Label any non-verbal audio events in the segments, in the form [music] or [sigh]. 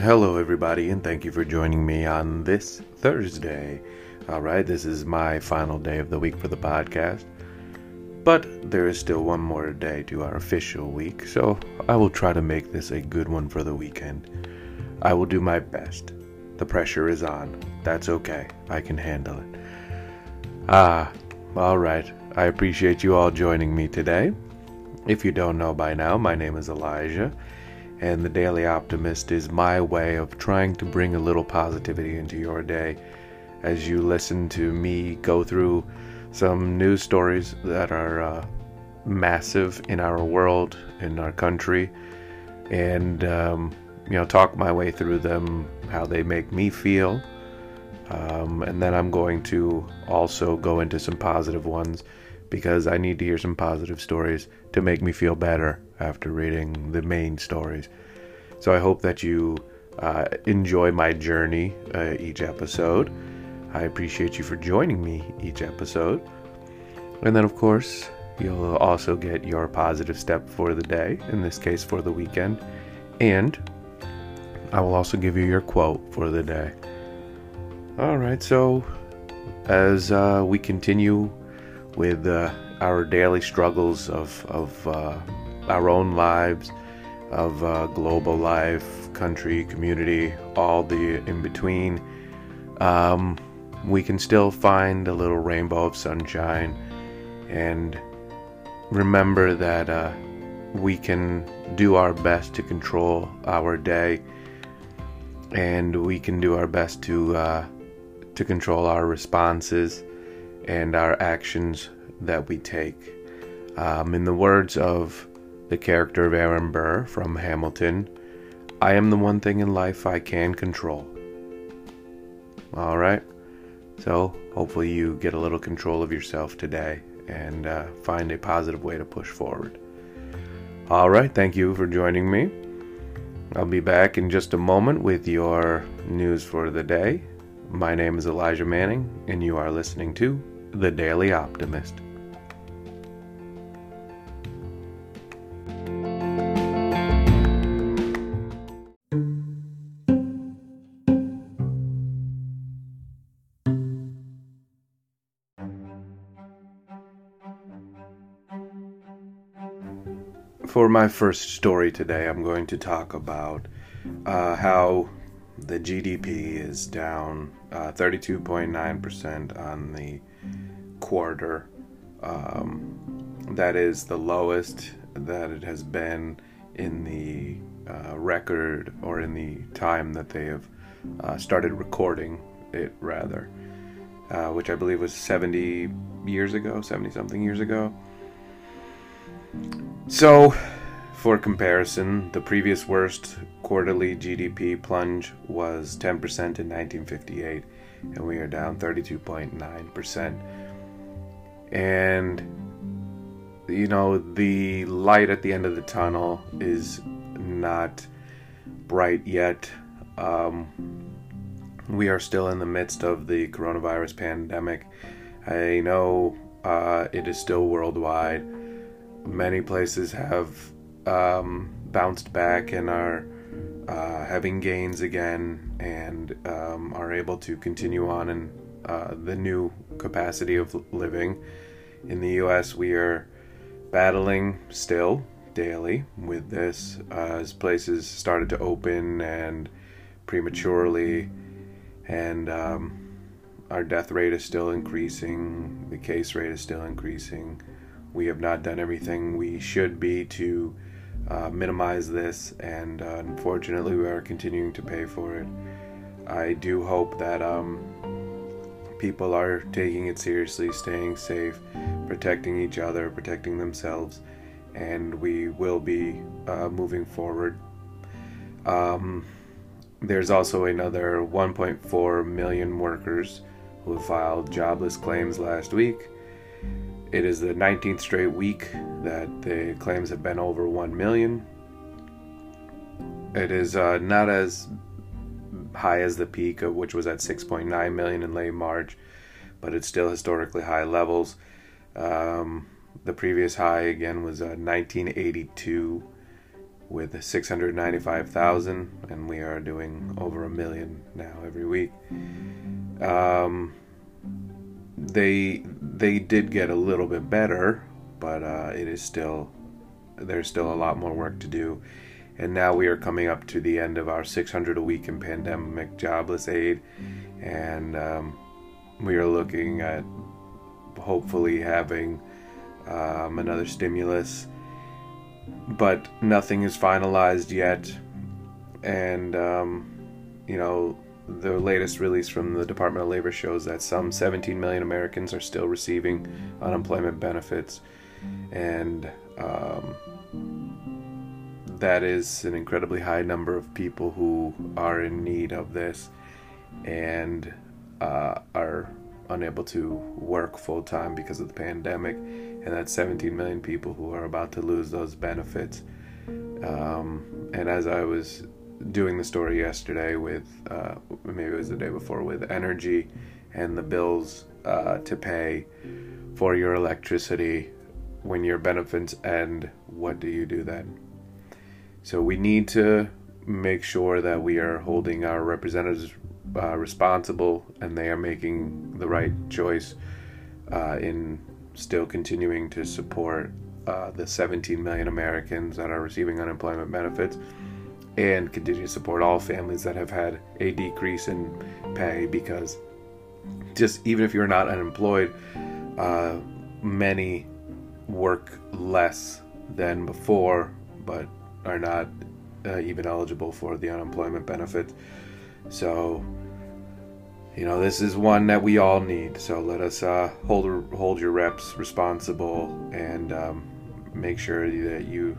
Hello, everybody, and thank you for joining me on this Thursday. All right, this is my final day of the week for the podcast, but there is still one more day to our official week, so I will try to make this a good one for the weekend. I will do my best. The pressure is on. That's okay. I can handle it. Ah, all right. I appreciate you all joining me today. If you don't know by now, my name is Elijah and the Daily Optimist is my way of trying to bring a little positivity into your day as you listen to me go through some news stories that are uh, massive in our world, in our country, and um, you know, talk my way through them, how they make me feel. Um, and then I'm going to also go into some positive ones because I need to hear some positive stories to make me feel better after reading the main stories. So I hope that you uh, enjoy my journey uh, each episode. I appreciate you for joining me each episode. And then, of course, you'll also get your positive step for the day, in this case for the weekend. And I will also give you your quote for the day. All right, so as uh, we continue with uh, our daily struggles of, of uh, our own lives, of uh, global life, country, community, all the in between, um, we can still find a little rainbow of sunshine and remember that uh, we can do our best to control our day and we can do our best to uh, to control our responses and our actions that we take. Um, in the words of the character of Aaron Burr from Hamilton, I am the one thing in life I can control. All right? So, hopefully, you get a little control of yourself today and uh, find a positive way to push forward. All right, thank you for joining me. I'll be back in just a moment with your news for the day. My name is Elijah Manning, and you are listening to The Daily Optimist. For my first story today, I'm going to talk about uh, how the GDP is down uh, 32.9% on the quarter. Um, that is the lowest that it has been in the uh, record or in the time that they have uh, started recording it, rather, uh, which I believe was 70 years ago, 70 something years ago. So, for comparison, the previous worst quarterly GDP plunge was 10% in 1958, and we are down 32.9%. And, you know, the light at the end of the tunnel is not bright yet. Um, we are still in the midst of the coronavirus pandemic. I know uh, it is still worldwide many places have um, bounced back and are uh, having gains again and um, are able to continue on in uh, the new capacity of living. In the US, we are battling still daily with this uh, as places started to open and prematurely, and um, our death rate is still increasing, the case rate is still increasing we have not done everything we should be to uh, minimize this, and uh, unfortunately, we are continuing to pay for it. I do hope that um, people are taking it seriously, staying safe, protecting each other, protecting themselves, and we will be uh, moving forward. Um, there's also another 1.4 million workers who filed jobless claims last week it is the 19th straight week that the claims have been over 1 million. It is uh, not as high as the peak, of which was at 6.9 million in late March, but it's still historically high levels. Um, the previous high again was uh, 1982, with 695,000, and we are doing over a million now every week. Um, they they did get a little bit better, but uh, it is still there's still a lot more work to do. And now we are coming up to the end of our 600 a week in pandemic jobless aid, and um, we are looking at hopefully having um, another stimulus, but nothing is finalized yet. And, um, you know, the latest release from the Department of Labor shows that some 17 million Americans are still receiving unemployment benefits. And um, that is an incredibly high number of people who are in need of this and uh, are unable to work full time because of the pandemic, and that's 17 million people who are about to lose those benefits. Um, and as I was doing the story yesterday with, uh, maybe it was the day before, with energy and the bills uh, to pay for your electricity when your benefits end, what do you do then? So we need to make sure that we are holding our representatives uh, responsible and they are making the right choice uh, in still continuing to support uh, the 17 million Americans that are receiving unemployment benefits and continue to support all families that have had a decrease in pay because just even if you're not unemployed, uh, many work less than before but are not uh, even eligible for the unemployment benefit. So you know this is one that we all need so let us uh, hold hold your reps responsible and um, make sure that you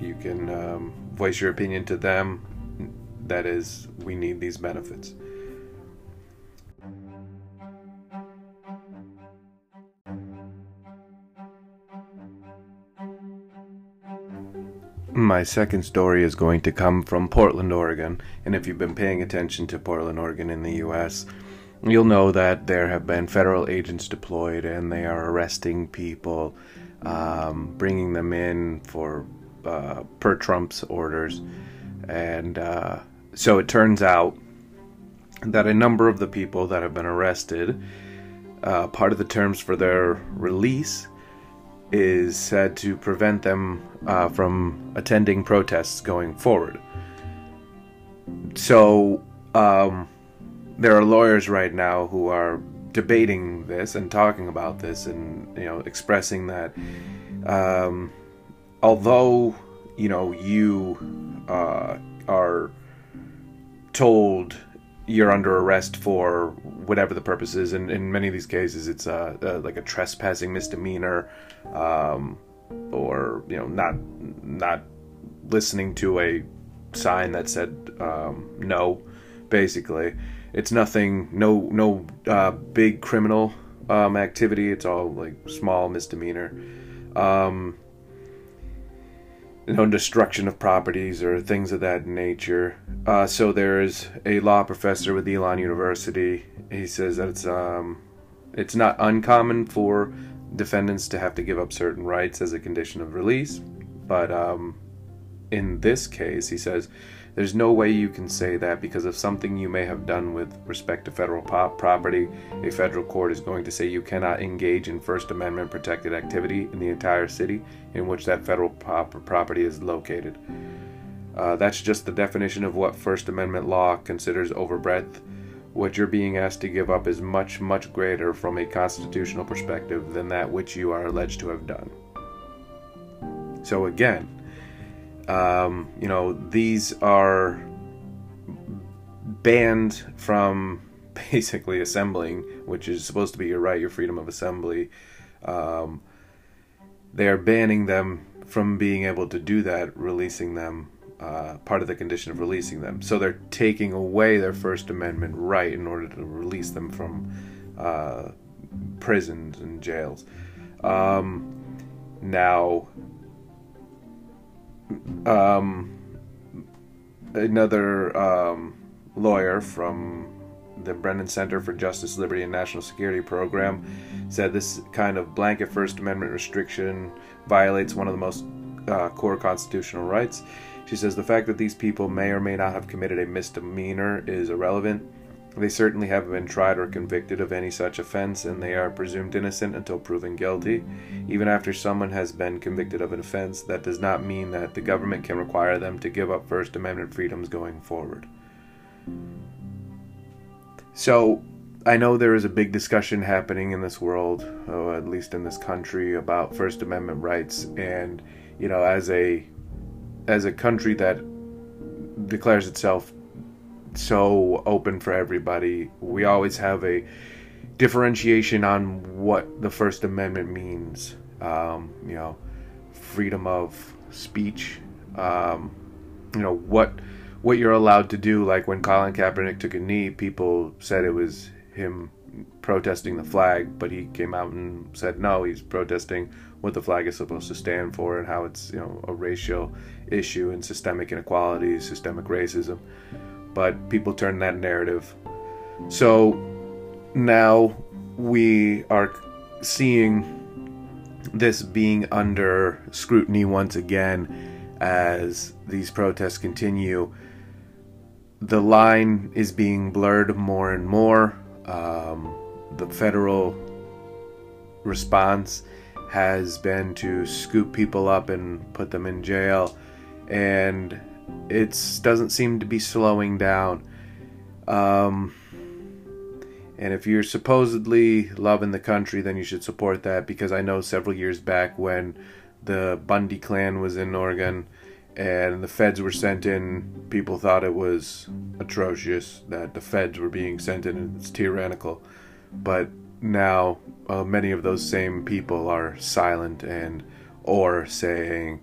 you can um, voice your opinion to them that is we need these benefits My second story is going to come from Portland, Oregon. And if you've been paying attention to Portland, Oregon in the U.S., you'll know that there have been federal agents deployed and they are arresting people, um, bringing them in for uh, per Trump's orders. And uh, so it turns out that a number of the people that have been arrested, uh, part of the terms for their release is said to prevent them uh, from attending protests going forward. So, um, there are lawyers right now who are debating this and talking about this and you know expressing that um, although you know you uh, are told you're under arrest for whatever the purpose is. And in many of these cases, it's uh, uh, like a trespassing misdemeanor, um, or you know, not not listening to a sign that said um, no. Basically, it's nothing. No no uh, big criminal um, activity. It's all like small misdemeanor. Um, no destruction of properties or things of that nature. Uh, so there's a law professor with Elon University. He says that it's um, it's not uncommon for defendants to have to give up certain rights as a condition of release, but um, in this case, he says there's no way you can say that because of something you may have done with respect to federal property. A federal court is going to say you cannot engage in First Amendment protected activity in the entire city in which that federal property is located. Uh, that's just the definition of what First Amendment law considers overbreadth. What you're being asked to give up is much, much greater from a constitutional perspective than that which you are alleged to have done. So, again, um, you know, these are banned from [laughs] basically assembling, which is supposed to be your right, your freedom of assembly. Um, they are banning them from being able to do that, releasing them, uh, part of the condition of releasing them. So they're taking away their First Amendment right in order to release them from uh, prisons and jails. Um, now, um, another um, lawyer from the Brennan Center for Justice, Liberty, and National Security program said this kind of blanket First Amendment restriction violates one of the most uh, core constitutional rights. She says the fact that these people may or may not have committed a misdemeanor is irrelevant. They certainly haven't been tried or convicted of any such offense, and they are presumed innocent until proven guilty. Even after someone has been convicted of an offense, that does not mean that the government can require them to give up First Amendment freedoms going forward. So, I know there is a big discussion happening in this world, or at least in this country, about First Amendment rights, and you know, as a as a country that declares itself so open for everybody. We always have a differentiation on what the First Amendment means. Um, you know, freedom of speech. Um, you know what what you're allowed to do. Like when Colin Kaepernick took a knee, people said it was him protesting the flag, but he came out and said no, he's protesting what the flag is supposed to stand for and how it's you know a racial issue and systemic inequality, systemic racism but people turn that narrative. So now we are seeing this being under scrutiny once again as these protests continue. The line is being blurred more and more. Um, the federal response has been to scoop people up and put them in jail. And it doesn't seem to be slowing down. Um, and if you're supposedly loving the country, then you should support that because I know several years back when the Bundy clan was in Oregon and the feds were sent in, people thought it was atrocious that the feds were being sent in and it's tyrannical. But now uh, many of those same people are silent and or saying,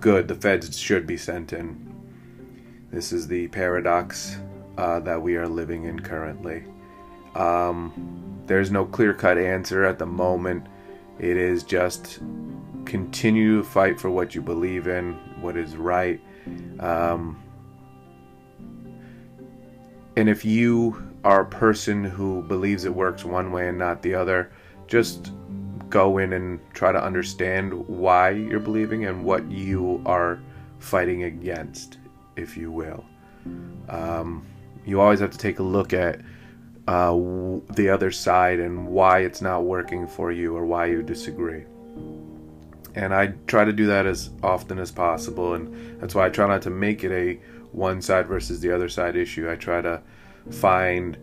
good, the feds should be sent in. This is the paradox uh, that we are living in currently. Um, there's no clear cut answer at the moment. It is just continue to fight for what you believe in, what is right. Um, and if you are a person who believes it works one way and not the other, just go in and try to understand why you're believing and what you are fighting against if you will. Um, you always have to take a look at uh, w- the other side and why it's not working for you or why you disagree. And I try to do that as often as possible, and that's why I try not to make it a one side versus the other side issue. I try to find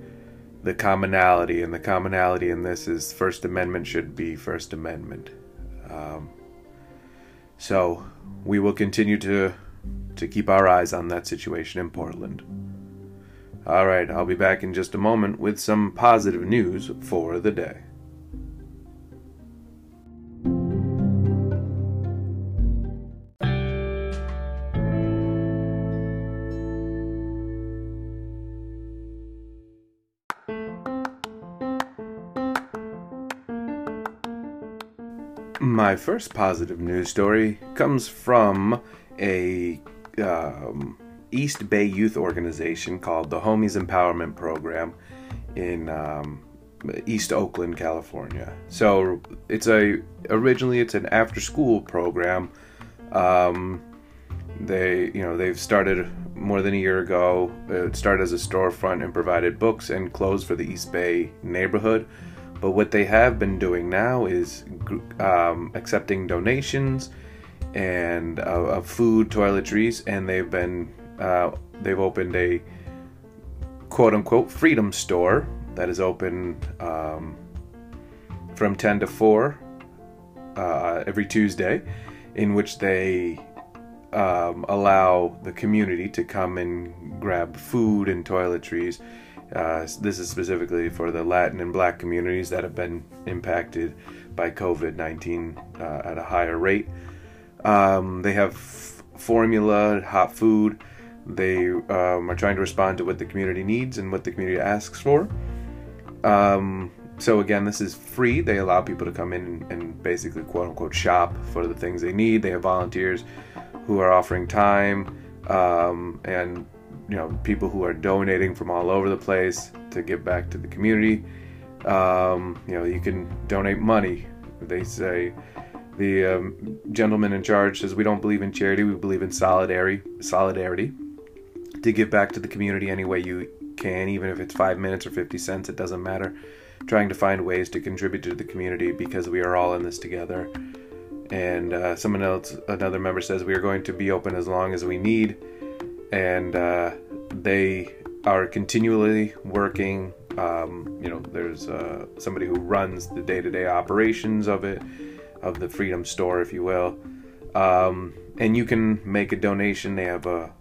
the commonality, and the commonality in this is First Amendment should be First Amendment. Um, so we will continue to to keep our eyes on that situation in Portland. Alright, I'll be back in just a moment with some positive news for the day. First positive news story comes from a um, East Bay youth organization called the Homies Empowerment Program in um, East Oakland, California. So it's a originally it's an after school program. Um, they you know they've started more than a year ago. It started as a storefront and provided books and clothes for the East Bay neighborhood. But what they have been doing now is um, accepting donations and uh, of food, toiletries, and they've been uh, they've opened a quote unquote freedom store that is open um, from 10 to 4 uh, every Tuesday, in which they um, allow the community to come and grab food and toiletries. Uh, this is specifically for the Latin and Black communities that have been impacted by COVID 19 uh, at a higher rate. Um, they have formula, hot food. They um, are trying to respond to what the community needs and what the community asks for. Um, so again, this is free. They allow people to come in and basically quote unquote shop for the things they need. They have volunteers who are offering time um, and you know people who are donating from all over the place to give back to the community. Um, you know, you can donate money. They say the um, gentleman in charge says we don't believe in charity, we believe in solidarity. Solidarity to give back to the community any way you can, even if it's five minutes or fifty cents. It doesn't matter. Trying to find ways to contribute to the community because we are all in this together. And uh, someone else, another member says we are going to be open as long as we need, and uh, they are continually working. Um, you know, there's uh, somebody who runs the day-to-day operations of it of the Freedom Store, if you will. Um, and you can make a donation. They have a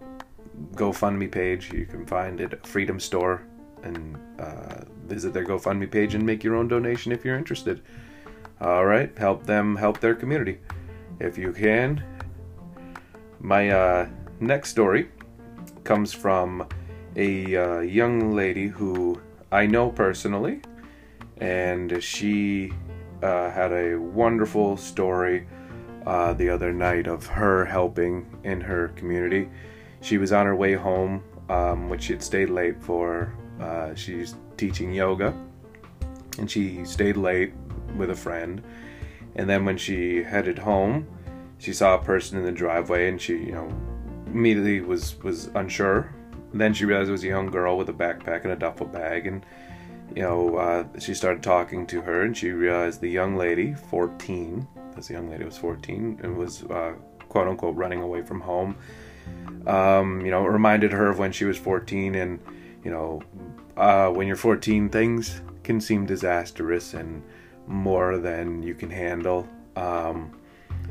GoFundMe page. You can find it Freedom Store and uh, visit their GoFundMe page and make your own donation if you're interested. All right, help them help their community if you can. My uh, next story comes from a uh, young lady who I know personally, and she uh, had a wonderful story uh, the other night of her helping in her community. She was on her way home, um, which she had stayed late for. Uh, she's teaching yoga, and she stayed late with a friend. And then when she headed home, she saw a person in the driveway, and she, you know, immediately was was unsure. Then she realized it was a young girl with a backpack and a duffel bag, and you know, uh, she started talking to her, and she realized the young lady, 14, this young lady was 14, and was uh, quote unquote running away from home. Um, you know, reminded her of when she was 14, and you know, uh, when you're 14, things can seem disastrous and more than you can handle. Um,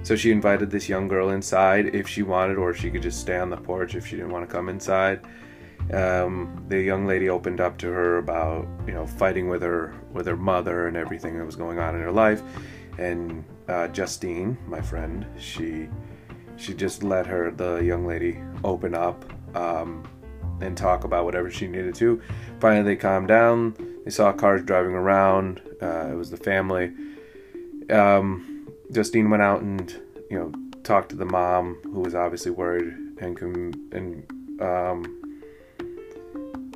so she invited this young girl inside if she wanted, or she could just stay on the porch if she didn't want to come inside. Um, the young lady opened up to her about you know fighting with her with her mother and everything that was going on in her life. And uh, Justine my friend she she just let her the young lady open up um, and talk about whatever she needed to. Finally they calmed down. They saw cars driving around uh, it was the family. Um, Justine went out and you know talked to the mom who was obviously worried and and um,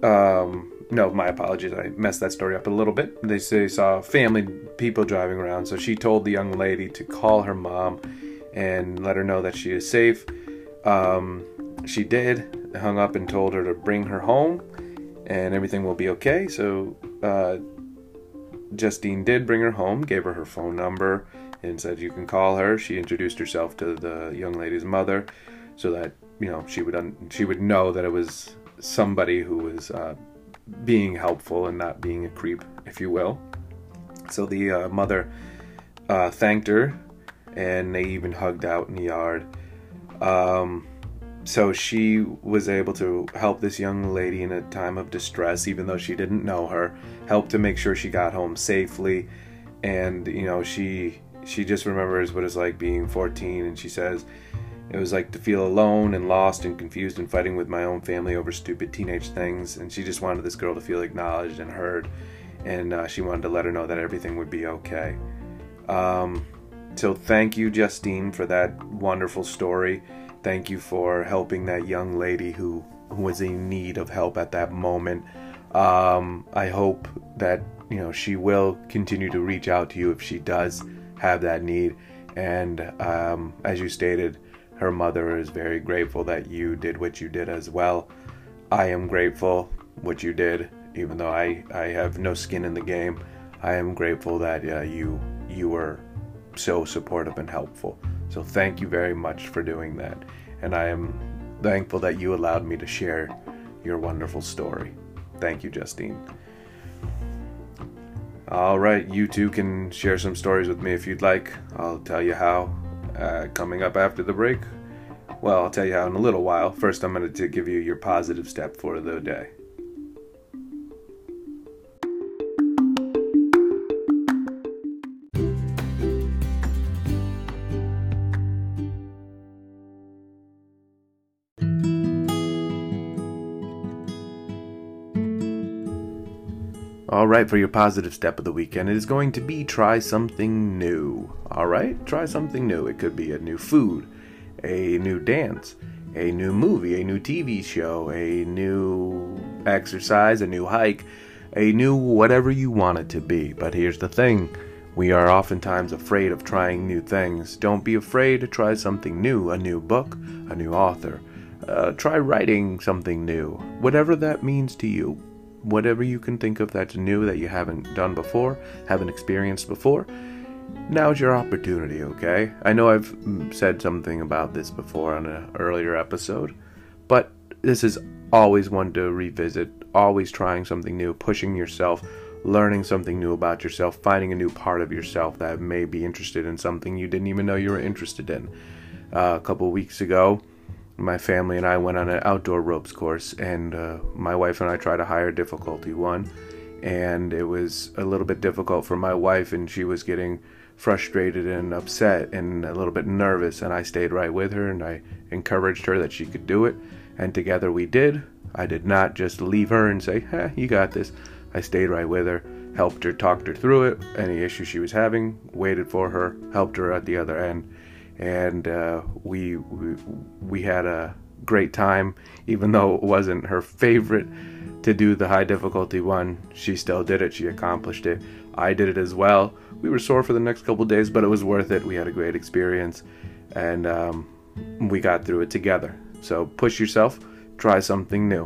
um, no, my apologies. I messed that story up a little bit. They say saw family people driving around, so she told the young lady to call her mom and let her know that she is safe. Um, she did, hung up and told her to bring her home, and everything will be okay. So uh, Justine did bring her home, gave her her phone number, and said you can call her. She introduced herself to the young lady's mother, so that you know she would un- she would know that it was somebody who was uh, being helpful and not being a creep, if you will. So the uh, mother uh, thanked her, and they even hugged out in the yard. Um, so she was able to help this young lady in a time of distress, even though she didn't know her. Help to make sure she got home safely, and you know she she just remembers what it's like being 14, and she says it was like to feel alone and lost and confused and fighting with my own family over stupid teenage things. And she just wanted this girl to feel acknowledged and heard. And uh, she wanted to let her know that everything would be okay. Um, so thank you, Justine, for that wonderful story. Thank you for helping that young lady who, who was in need of help at that moment. Um, I hope that you know she will continue to reach out to you if she does have that need. And um, as you stated, her mother is very grateful that you did what you did as well. I am grateful what you did, even though I, I have no skin in the game. I am grateful that uh, you you were so supportive and helpful. So thank you very much for doing that. And I am thankful that you allowed me to share your wonderful story. Thank you, Justine. All right, you too can share some stories with me if you'd like. I'll tell you how uh, coming up after the break. Well, I'll tell you how in a little while. First, I'm going to give you your positive step for the day. Right, for your positive step of the weekend, it is going to be try something new. All right, try something new. It could be a new food, a new dance, a new movie, a new TV show, a new exercise, a new hike, a new whatever you want it to be. But here's the thing We are oftentimes afraid of trying new things. Don't be afraid to try something new a new book, a new author. Uh, try writing something new, whatever that means to you. Whatever you can think of that's new that you haven't done before, haven't experienced before, now's your opportunity, okay? I know I've mm, said something about this before on an earlier episode, but this is always one to revisit, always trying something new, pushing yourself, learning something new about yourself, finding a new part of yourself that may be interested in something you didn't even know you were interested in. Uh, a couple weeks ago, my family and I went on an outdoor ropes course, and uh, my wife and I tried a higher difficulty one, and it was a little bit difficult for my wife, and she was getting frustrated and upset and a little bit nervous, and I stayed right with her and I encouraged her that she could do it, and together we did. I did not just leave her and say, "Hey, you got this." I stayed right with her, helped her, talked her through it, any issues she was having, waited for her, helped her at the other end, and uh, we, we we had a great time. Even though it wasn't her favorite to do the high difficulty one, she still did it. She accomplished it. I did it as well. We were sore for the next couple days, but it was worth it. We had a great experience, and um, we got through it together. So push yourself, try something new.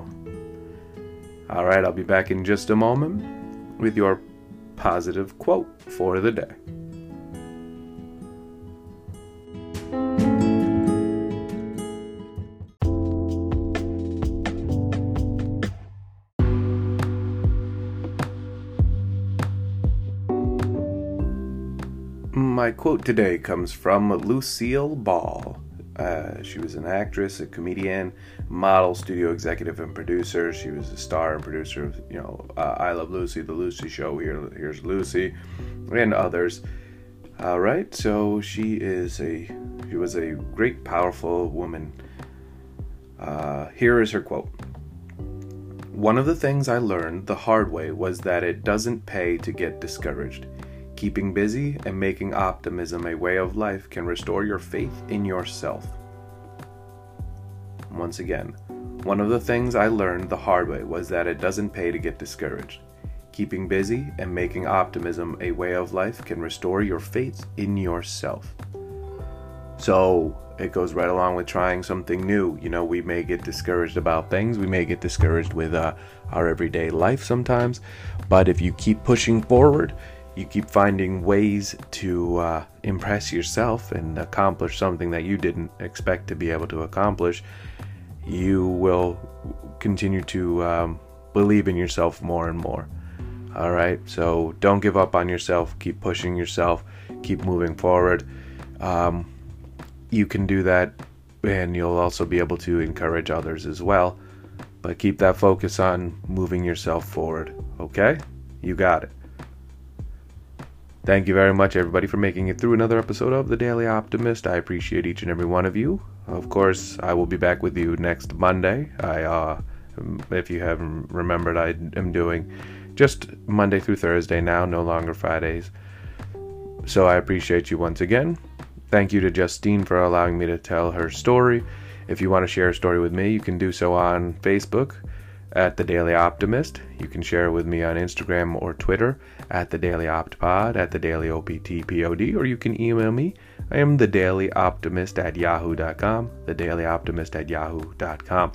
All right, I'll be back in just a moment with your positive quote for the day. Quote today comes from Lucille Ball. Uh, she was an actress, a comedian, model, studio executive, and producer. She was a star and producer of, you know, uh, I Love Lucy, The Lucy Show, Here, Here's Lucy, and others. All right, so she is a she was a great, powerful woman. Uh, here is her quote. One of the things I learned the hard way was that it doesn't pay to get discouraged. Keeping busy and making optimism a way of life can restore your faith in yourself. Once again, one of the things I learned the hard way was that it doesn't pay to get discouraged. Keeping busy and making optimism a way of life can restore your faith in yourself. So, it goes right along with trying something new. You know, we may get discouraged about things, we may get discouraged with uh, our everyday life sometimes, but if you keep pushing forward, you keep finding ways to uh, impress yourself and accomplish something that you didn't expect to be able to accomplish, you will continue to um, believe in yourself more and more. All right, so don't give up on yourself. Keep pushing yourself. Keep moving forward. Um, you can do that, and you'll also be able to encourage others as well. But keep that focus on moving yourself forward. Okay? You got it. Thank you very much, everybody, for making it through another episode of The Daily Optimist. I appreciate each and every one of you. Of course, I will be back with you next Monday. I, uh, if you haven't remembered, I am doing just Monday through Thursday now, no longer Fridays. So I appreciate you once again. Thank you to Justine for allowing me to tell her story. If you want to share a story with me, you can do so on Facebook at The Daily Optimist. You can share it with me on Instagram or Twitter at The Daily Optpod, at The Daily OPTPOD, or you can email me. I am The Daily Optimist at yahoo.com, The Daily Optimist at yahoo.com.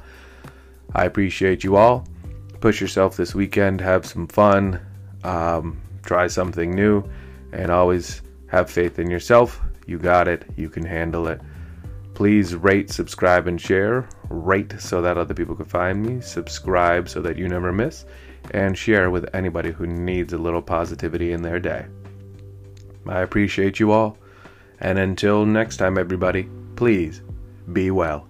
I appreciate you all. Push yourself this weekend, have some fun, um, try something new, and always have faith in yourself. You got it, you can handle it. Please rate, subscribe, and share. Rate so that other people can find me. Subscribe so that you never miss. And share with anybody who needs a little positivity in their day. I appreciate you all. And until next time, everybody, please be well.